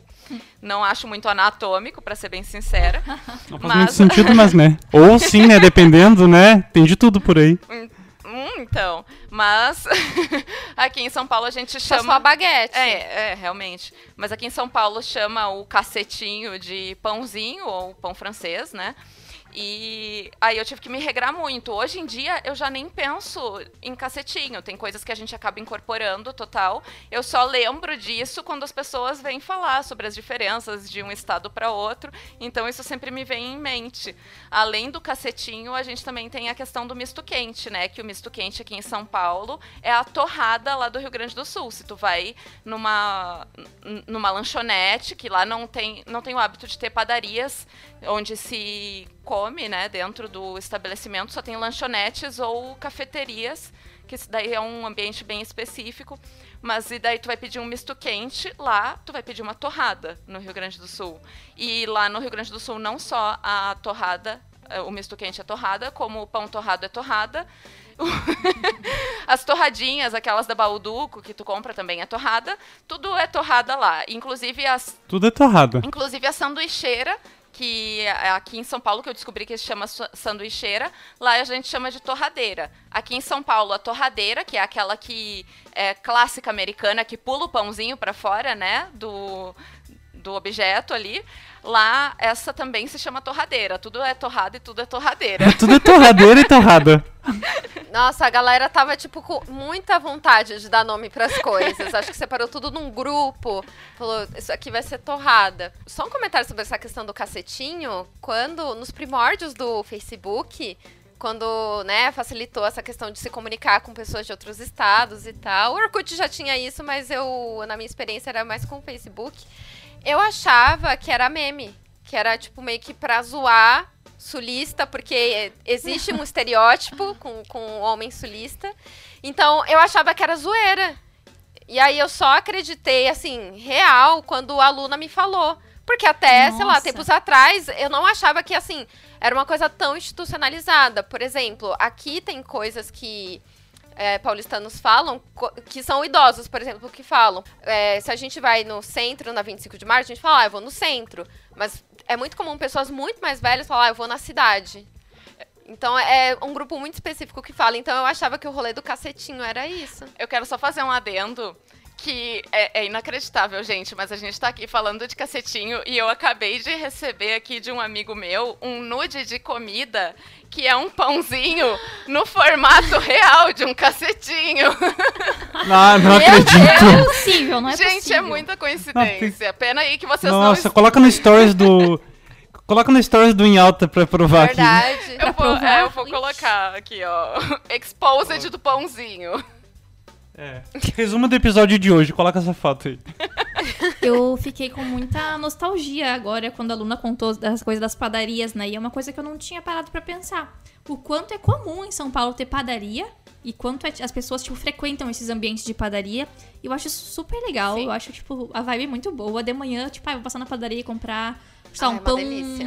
Não acho muito anatômico, para ser bem sincera. Não faz (laughs) mas... muito sentido, mas né? (laughs) Ou sim, né? Dependendo, né? Tem de tudo por aí. Hum, hum então. Mas (laughs) aqui em São Paulo a gente chama. Só baguete. É, é, realmente. Mas aqui em São Paulo chama o cacetinho de pãozinho ou pão francês, né? E aí eu tive que me regrar muito. Hoje em dia eu já nem penso em cacetinho. Tem coisas que a gente acaba incorporando total. Eu só lembro disso quando as pessoas vêm falar sobre as diferenças de um estado para outro. Então isso sempre me vem em mente. Além do cacetinho, a gente também tem a questão do misto quente, né? Que o misto quente aqui em São Paulo é a torrada lá do Rio Grande do Sul. Se tu vai numa numa lanchonete, que lá não tem não tem o hábito de ter padarias onde se come, né, dentro do estabelecimento, só tem lanchonetes ou cafeterias, que daí é um ambiente bem específico. Mas e daí tu vai pedir um misto quente, lá tu vai pedir uma torrada no Rio Grande do Sul. E lá no Rio Grande do Sul não só a torrada, eh, o misto quente é torrada, como o pão torrado é torrada. (laughs) As torradinhas, aquelas da Balduco, que tu compra também é torrada. Tudo é torrada lá. Inclusive as. Tudo é torrada. Inclusive a sanduicheira que é aqui em São Paulo, que eu descobri que se chama sanduicheira, lá a gente chama de torradeira. Aqui em São Paulo, a torradeira, que é aquela que é clássica americana, que pula o pãozinho para fora, né, do, do objeto ali. Lá, essa também se chama torradeira. Tudo é torrada e tudo é torradeira. tudo é torradeira e torrada. (laughs) Nossa, a galera tava, tipo, com muita vontade de dar nome pras coisas. Acho que separou tudo num grupo. Falou, isso aqui vai ser torrada. Só um comentário sobre essa questão do cacetinho. Quando, nos primórdios do Facebook, quando, né, facilitou essa questão de se comunicar com pessoas de outros estados e tal. O Orkut já tinha isso, mas eu, na minha experiência, era mais com o Facebook. Eu achava que era meme. Que era, tipo, meio que pra zoar sulista, porque existe um (laughs) estereótipo com, com o homem sulista. Então, eu achava que era zoeira. E aí eu só acreditei, assim, real, quando a aluna me falou. Porque até, sei lá, Nossa. tempos atrás, eu não achava que, assim, era uma coisa tão institucionalizada. Por exemplo, aqui tem coisas que é, paulistanos falam que são idosos, por exemplo, que falam. É, se a gente vai no centro, na 25 de março, a gente fala, ah, eu vou no centro. Mas é muito comum pessoas muito mais velhas falar, ah, eu vou na cidade. Então é um grupo muito específico que fala. Então eu achava que o rolê do cacetinho era isso. Eu quero só fazer um adendo que é, é inacreditável, gente, mas a gente tá aqui falando de cacetinho e eu acabei de receber aqui de um amigo meu um nude de comida que é um pãozinho no formato real de um cacetinho. (laughs) Ah, não acredito. Não é possível, não é gente, possível. é muita coincidência. Pena aí que vocês Nossa, não coloca no stories do. (laughs) Coloca no stories do Em Alta pra provar aqui. Verdade. Eu vou, é, eu vou colocar aqui, ó. (laughs) Exposed do pãozinho. É. Resumo do episódio de hoje, coloca essa foto aí. (laughs) Eu fiquei com muita nostalgia agora quando a Luna contou das coisas das padarias, né? E é uma coisa que eu não tinha parado pra pensar. O quanto é comum em São Paulo ter padaria e quanto é- as pessoas, tipo, frequentam esses ambientes de padaria. E eu acho isso super legal. Sim. Eu acho, tipo, a vibe muito boa. De manhã, tipo, ah, eu vou passar na padaria e comprar, Ai, um uma pão,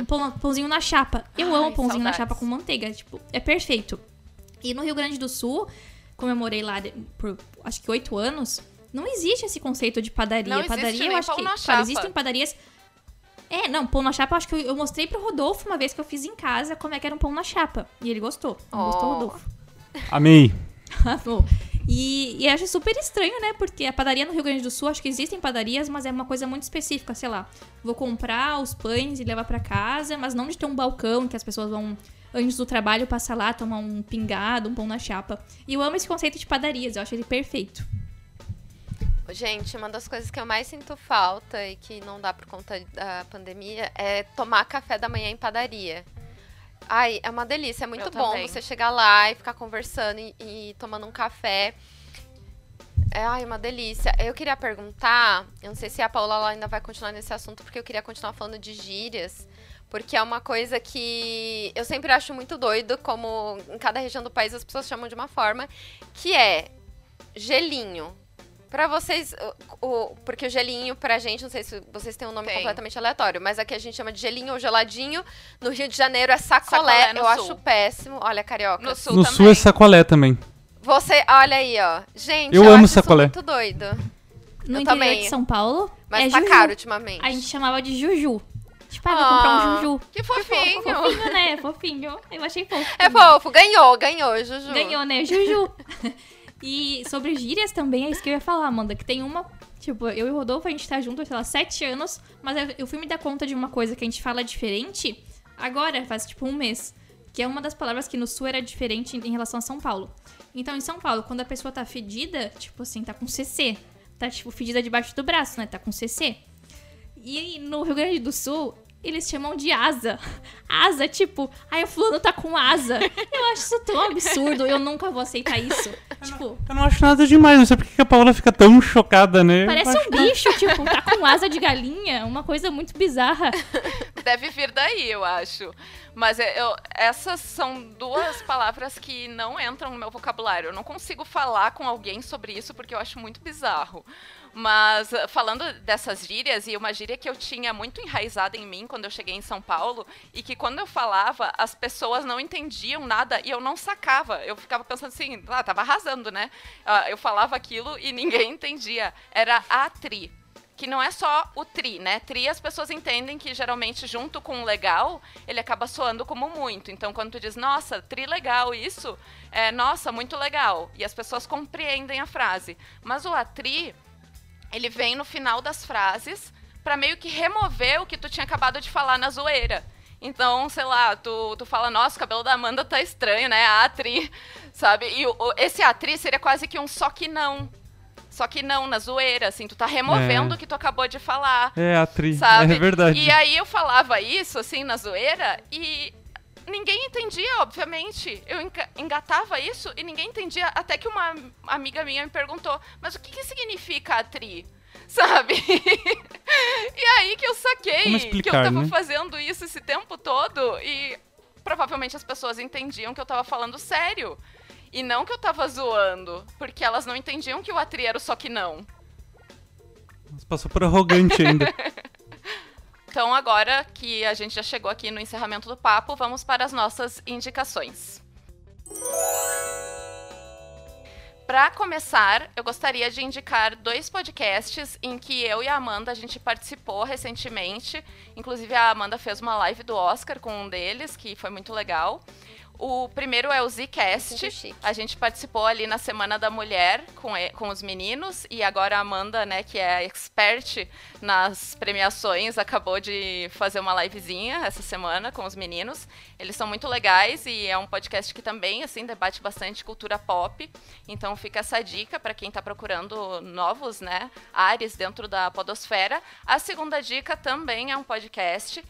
pão- pãozinho na chapa. Eu Ai, amo pãozinho na saudades. chapa com manteiga. Tipo, é perfeito. E no Rio Grande do Sul, como eu morei lá por acho que oito anos, não existe esse conceito de padaria. Não padaria, eu acho pão que. na claro, chapa. existem padarias. É, não, pão na chapa, eu acho que eu, eu mostrei pro Rodolfo uma vez que eu fiz em casa como é que era um pão na chapa. E ele gostou. Não Gostou, Oh. Rodolfo? Amei. (laughs) Amou. E, e acho super estranho, né? Porque a padaria no Rio Grande do Sul, acho que existem padarias, mas é uma coisa muito específica, sei lá. Vou comprar os pães e levar pra casa, mas não de ter um balcão que as pessoas vão, antes do trabalho, passar lá, tomar um pingado, um pão na chapa. E eu amo esse conceito de padarias, eu acho ele perfeito. Gente, uma das coisas que eu mais sinto falta e que não dá por conta da pandemia é tomar café da manhã em padaria. Ai, é uma delícia, é muito Eu bom também. você chegar lá e ficar conversando e, e tomando um café. É, ai, uma delícia. Eu queria perguntar, eu não sei se a Paula ainda vai continuar nesse assunto, porque eu queria continuar falando de gírias, porque é uma coisa que eu sempre acho muito doido, como em cada região do país as pessoas chamam de uma forma, que é gelinho. Pra vocês, o, o- porque o gelinho pra gente, não sei se vocês têm um nome Tem. completamente aleatório, mas aqui a gente chama de gelinho ou geladinho. No Rio de Janeiro é sacolé, Sacolé eu sul. acho péssimo. Olha, carioca. No sul No também. sul é sacolé também. Você, olha aí, ó. Gente, Eu eu, amo acho sacolé. isso muito doido. No Eu interior também. de São Paulo, Mas é tá juju. caro ultimamente. A gente chamava de juju. Tipo, ah, vou comprar um Ah, juju. Que fofinho. Fofinho, né? Fofinho. Eu achei fofo. É fofo, ganhou, ganhou, Juju. Ganhou, né? Juju. (laughs) e sobre gírias também, é isso que eu ia falar, Amanda. Que tem uma. Tipo, eu e o Rodolfo, a gente tá junto, sei lá, sete anos. Mas eu- eu fui me dar conta de uma coisa que a gente fala diferente agora, faz tipo um mês. Que é uma das palavras que no sul era diferente em relação a São Paulo. Então, em São Paulo, quando a pessoa tá fedida, tipo assim, tá com CC. Tá, tipo, fedida debaixo do braço, né? Tá com CC. E no Rio Grande do Sul, eles chamam de asa. Asa, tipo, ai, o fulano tá com asa. Eu acho isso tão absurdo, eu nunca vou aceitar isso. Tipo, Eu não acho nada demais, não sei por que a Paula fica tão chocada, né? parece Eu um bicho, tipo, tá com asa de galinha, uma coisa muito bizarra. Deve vir daí, eu acho. Mas é- eu- essas são duas palavras que não entram no meu vocabulário. Eu não consigo falar com alguém sobre isso porque eu acho muito bizarro. Mas eh, falando dessas gírias, e uma gíria que eu tinha muito enraizada em mim quando eu cheguei em São Paulo, e que quando eu falava, as pessoas não entendiam nada e eu não sacava. Eu ficava pensando assim, ah, tava arrasando, né? Ah, eu falava aquilo e ninguém entendia. Era a tri que não é só o tri, né? Tri as pessoas entendem que geralmente junto com o legal, ele acaba soando como muito. Então quando tu diz, nossa, tri legal isso, é nossa, muito legal. E as pessoas compreendem a frase. Mas o atri, ele vem no final das frases pra meio que remover o que tu tinha acabado de falar na zoeira. Então, sei lá, tu, tu fala, nossa, o cabelo da Amanda tá estranho, né? A atri, (laughs) sabe? E o- esse atri seria quase que um só que não. Só que não, na zoeira, assim, tu tá removendo É. o que tu acabou de falar. É, atriz. Sabe? É verdade. E aí eu falava isso, assim, na zoeira, e ninguém entendia, obviamente. Eu enga- engatava isso e ninguém entendia, até que uma amiga minha me perguntou, mas o que, que significa atri? (laughs) Sabe? e aí que eu saquei Como que eu explicar, tava né? fazendo isso esse tempo todo e provavelmente as pessoas entendiam que eu tava falando sério. E não que eu tava zoando, porque elas não entendiam que o Atri era o só que não. Você passou por arrogante ainda. (laughs) Então, agora que a gente já chegou aqui no encerramento do papo, vamos para as nossas indicações. Para começar, eu gostaria de indicar dois podcasts em que eu e a Amanda a gente participou recentemente. Inclusive a Amanda fez uma live do Oscar com um deles, que foi muito legal. O primeiro é o Zcast. A gente participou ali na Semana da Mulher com, e- com os meninos e agora a Amanda, né, que é expert nas premiações, acabou de fazer uma livezinha essa semana com os meninos. Eles são muito legais e é um podcast que também assim debate bastante cultura pop. Então fica essa dica para quem está procurando novos, né, ares dentro da podosfera. A segunda dica também é um podcast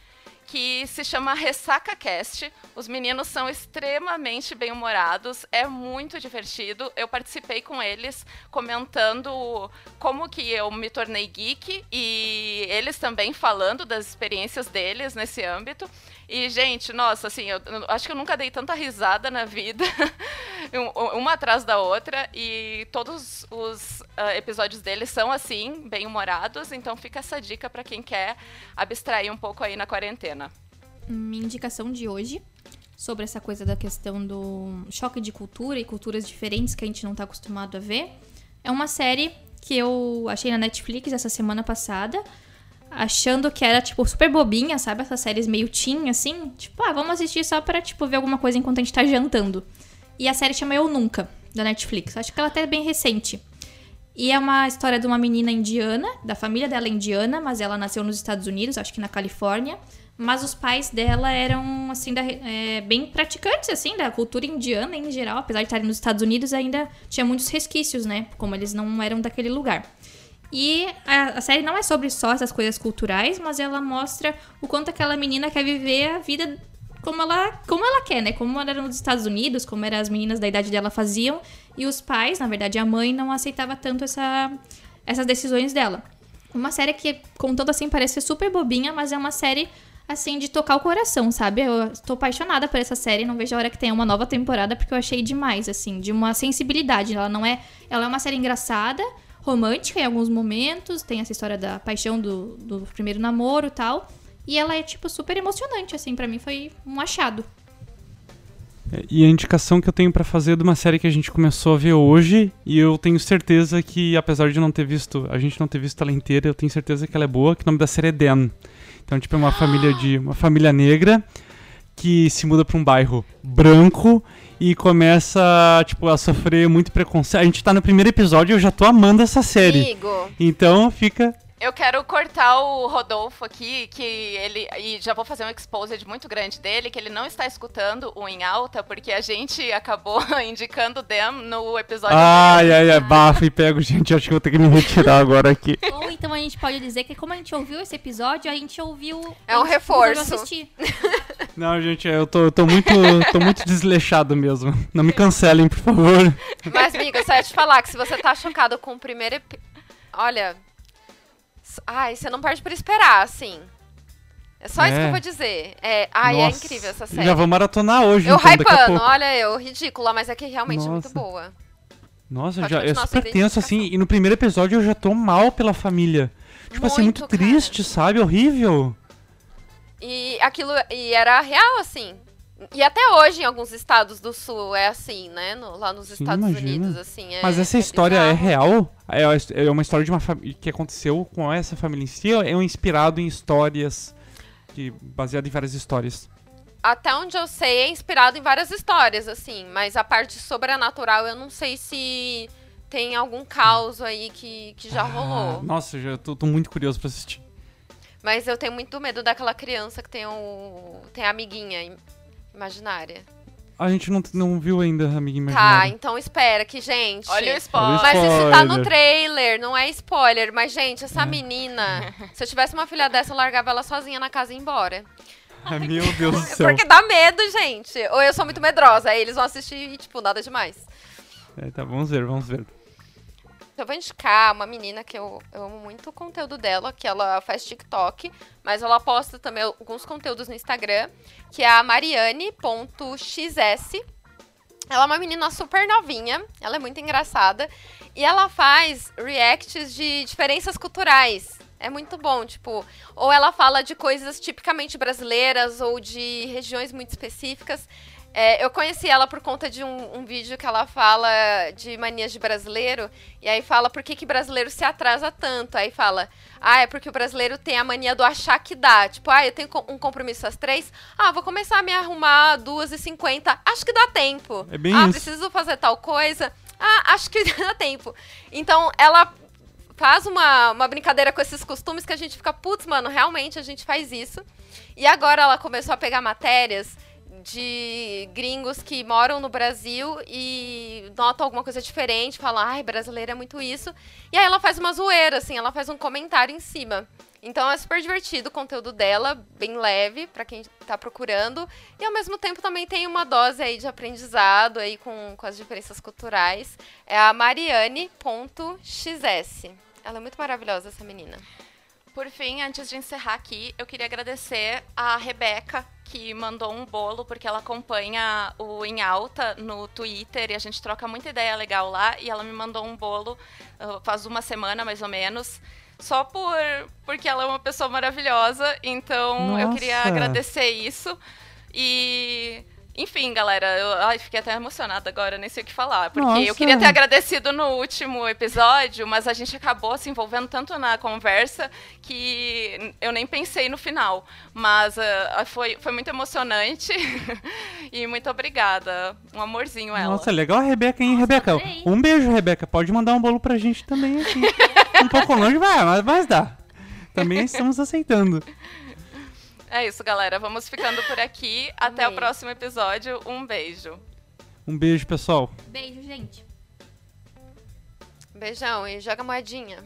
que se chama Ressaca Cast. Os meninos são extremamente bem-humorados, é muito divertido. Eu participei com eles comentando como que eu me tornei geek e eles também falando das experiências deles nesse âmbito. E, gente, nossa, assim, eu, eu acho que eu nunca dei tanta risada na vida, (laughs) um- uma atrás da outra, e todos os ah, episódios deles são, assim, bem-humorados, então fica essa dica pra quem quer abstrair um pouco aí na quarentena. Minha indicação de hoje sobre essa coisa da questão do choque de cultura e culturas diferentes que a gente não tá acostumado a ver é uma série que eu achei na Netflix essa semana passada, achando que era tipo super bobinha, sabe? Essas séries meio teen assim, tipo, ah, vamos assistir só pra tipo ver alguma coisa enquanto a gente tá jantando. E a série chama Eu Nunca, da Netflix. Acho que ela até é bem recente. E é uma história de uma menina indiana, da família dela é indiana, mas ela nasceu nos Estados Unidos, acho que na Califórnia. Mas os pais dela eram, assim, da- é, bem praticantes, assim, da cultura indiana em geral. Apesar de estarem nos Estados Unidos, ainda tinha muitos resquícios, né? Como eles não eram daquele lugar. E a, a série não é sobre só essas coisas culturais, mas ela mostra o quanto aquela menina quer viver a vida como ela, como ela quer, né? Como era nos Estados Unidos, como eram as meninas da idade dela faziam. E os pais, na verdade a mãe, não aceitava tanto essa, essas decisões dela. Uma série que, contando assim, parece super bobinha, mas é uma série, assim, de tocar o coração, sabe? Eu estou apaixonada por essa série, não vejo a hora que tenha uma nova temporada, porque eu achei demais, assim, de uma sensibilidade. Ela não é. Ela é uma série engraçada, romântica em alguns momentos, tem essa história da paixão do, do primeiro namoro e tal. E ela é, tipo, super emocionante, assim, pra mim foi um achado. É, E a indicação que eu tenho pra fazer é de uma série que a gente começou a ver hoje e eu tenho certeza que, apesar de não ter visto, a gente não ter visto ela inteira, eu tenho certeza que ela é boa, que o nome da série é Dan. Então, tipo, é uma família de uma família negra que se muda pra um bairro branco e começa, tipo, a sofrer muito preconceito. A gente tá no primeiro episódio e eu já tô amando essa série. Amigo, Então, fica Eu quero cortar o Rodolfo aqui, que ele. E já vou fazer um exposed muito grande dele, que ele não está escutando o em alta, porque a gente acabou (laughs) indicando o Dem no episódio Ai, ai, ai, bafo e pego, gente. Acho que eu vou ter que me retirar agora aqui. (laughs) Ou então a gente pode dizer que como a gente ouviu esse episódio, a gente ouviu... É um reforço. assistir. (laughs) Não, gente, eu tô, eu tô muito, tô muito desleixado mesmo. Não me cancelem, por favor. Mas, amiga, só ia te falar que se você tá chocado com o primeiro epi... Olha. Ai, você não perde por esperar, assim. É só isso que É. eu vou dizer. É, ai, é Nossa, incrível essa série. Já vou maratonar hoje, Eu então, hypando, olha eu, ridícula, mas é que realmente é muito Nossa. boa. Nossa, Pode já, é super tenso assim. E no primeiro episódio eu já tô mal pela família. Tipo assim, muito Muito, cara. triste, sabe? Horrível. E aquilo. E era real, assim. E até hoje, em alguns estados do sul, é assim, né? No- lá nos Sim, Estados imagina. Unidos, assim. É, Mas essa é história é bizarro. real? É, a his- é uma história de uma família que aconteceu com essa família em si? Ou é um inspirado em histórias, que, baseado em várias histórias? Até onde eu sei, é inspirado em várias histórias, assim. Mas a parte sobrenatural, eu não sei se tem algum caos aí que, que já Ah, rolou. nossa, já tô, tô muito curioso pra assistir. Mas eu tenho muito medo daquela criança que tem o. tem a amiguinha im- imaginária. A gente não, não viu ainda, amiga Tá, imaginária. então espera que, gente. Olha o spoiler. Mas isso tá no trailer, não é spoiler. Mas, gente, É. essa menina, (laughs) se eu tivesse uma filha dessa, eu largava ela sozinha na casa e ia embora. Ai, meu (laughs) Deus do céu. Porque dá medo, gente. Ou eu sou muito medrosa, aí eles vão assistir e, tipo, nada demais. É, tá, vamos ver, vamos ver. Eu vou indicar uma menina que eu, eu amo muito o conteúdo dela, que ela faz TikTok, mas ela posta também alguns conteúdos no Instagram, que é a mariane.xs. Ela é uma menina super novinha, ela é muito engraçada, e ela faz reacts de diferenças culturais. É muito bom, tipo, ou ela fala de coisas tipicamente brasileiras ou de regiões muito específicas. É, eu conheci ela por conta de um, um, vídeo que ela fala de manias de brasileiro, e aí fala por que, que brasileiro se atrasa tanto. Aí fala, ah, é porque o brasileiro tem a mania do achar que dá. Tipo, ah, eu tenho um compromisso às três, ah, vou começar a me arrumar duas e cinquenta, acho que dá tempo. É bem ah, isso. preciso fazer tal coisa, ah, acho que (laughs) dá tempo. Então, ela faz uma, uma brincadeira com esses costumes que a gente fica, putz, mano, realmente a gente faz isso. E agora ela começou a pegar matérias de gringos que moram no Brasil e notam alguma coisa diferente, falam, ai, brasileiro é muito isso. E aí ela faz uma zoeira, assim, ela faz um comentário em cima. Então é super divertido o conteúdo dela, bem leve para quem tá procurando. E ao mesmo tempo também tem uma dose aí de aprendizado aí com, com as diferenças culturais. É a Mariane.xs. Ela é muito maravilhosa, essa menina. Por fim, antes de encerrar aqui, eu queria agradecer a Rebeca, que mandou um bolo, porque ela acompanha o Em Alta no Twitter e a gente troca muita ideia legal lá. E ela me mandou um bolo uh, faz uma semana, mais ou menos, só por porque ela é uma pessoa maravilhosa. Então Nossa. eu queria agradecer isso. E enfim, galera, eu ai, fiquei até emocionada agora, nem sei o que falar. Porque Nossa. eu queria ter agradecido no último episódio, mas a gente acabou se envolvendo tanto na conversa que eu nem pensei no final. Mas uh, foi, foi muito emocionante. (laughs) e muito obrigada. Um amorzinho ela. Nossa, legal a Rebeca, hein, Nossa, Rebeca? Um beijo, Rebeca. Pode mandar um bolo pra gente também aqui. (laughs) um pouco longe, vai, mas, mas dá. Também estamos aceitando. É isso, galera. Vamos ficando por aqui. (laughs) Até o Amei. próximo episódio. Um beijo. Um beijo, pessoal. Beijo, gente. Beijão e joga moedinha.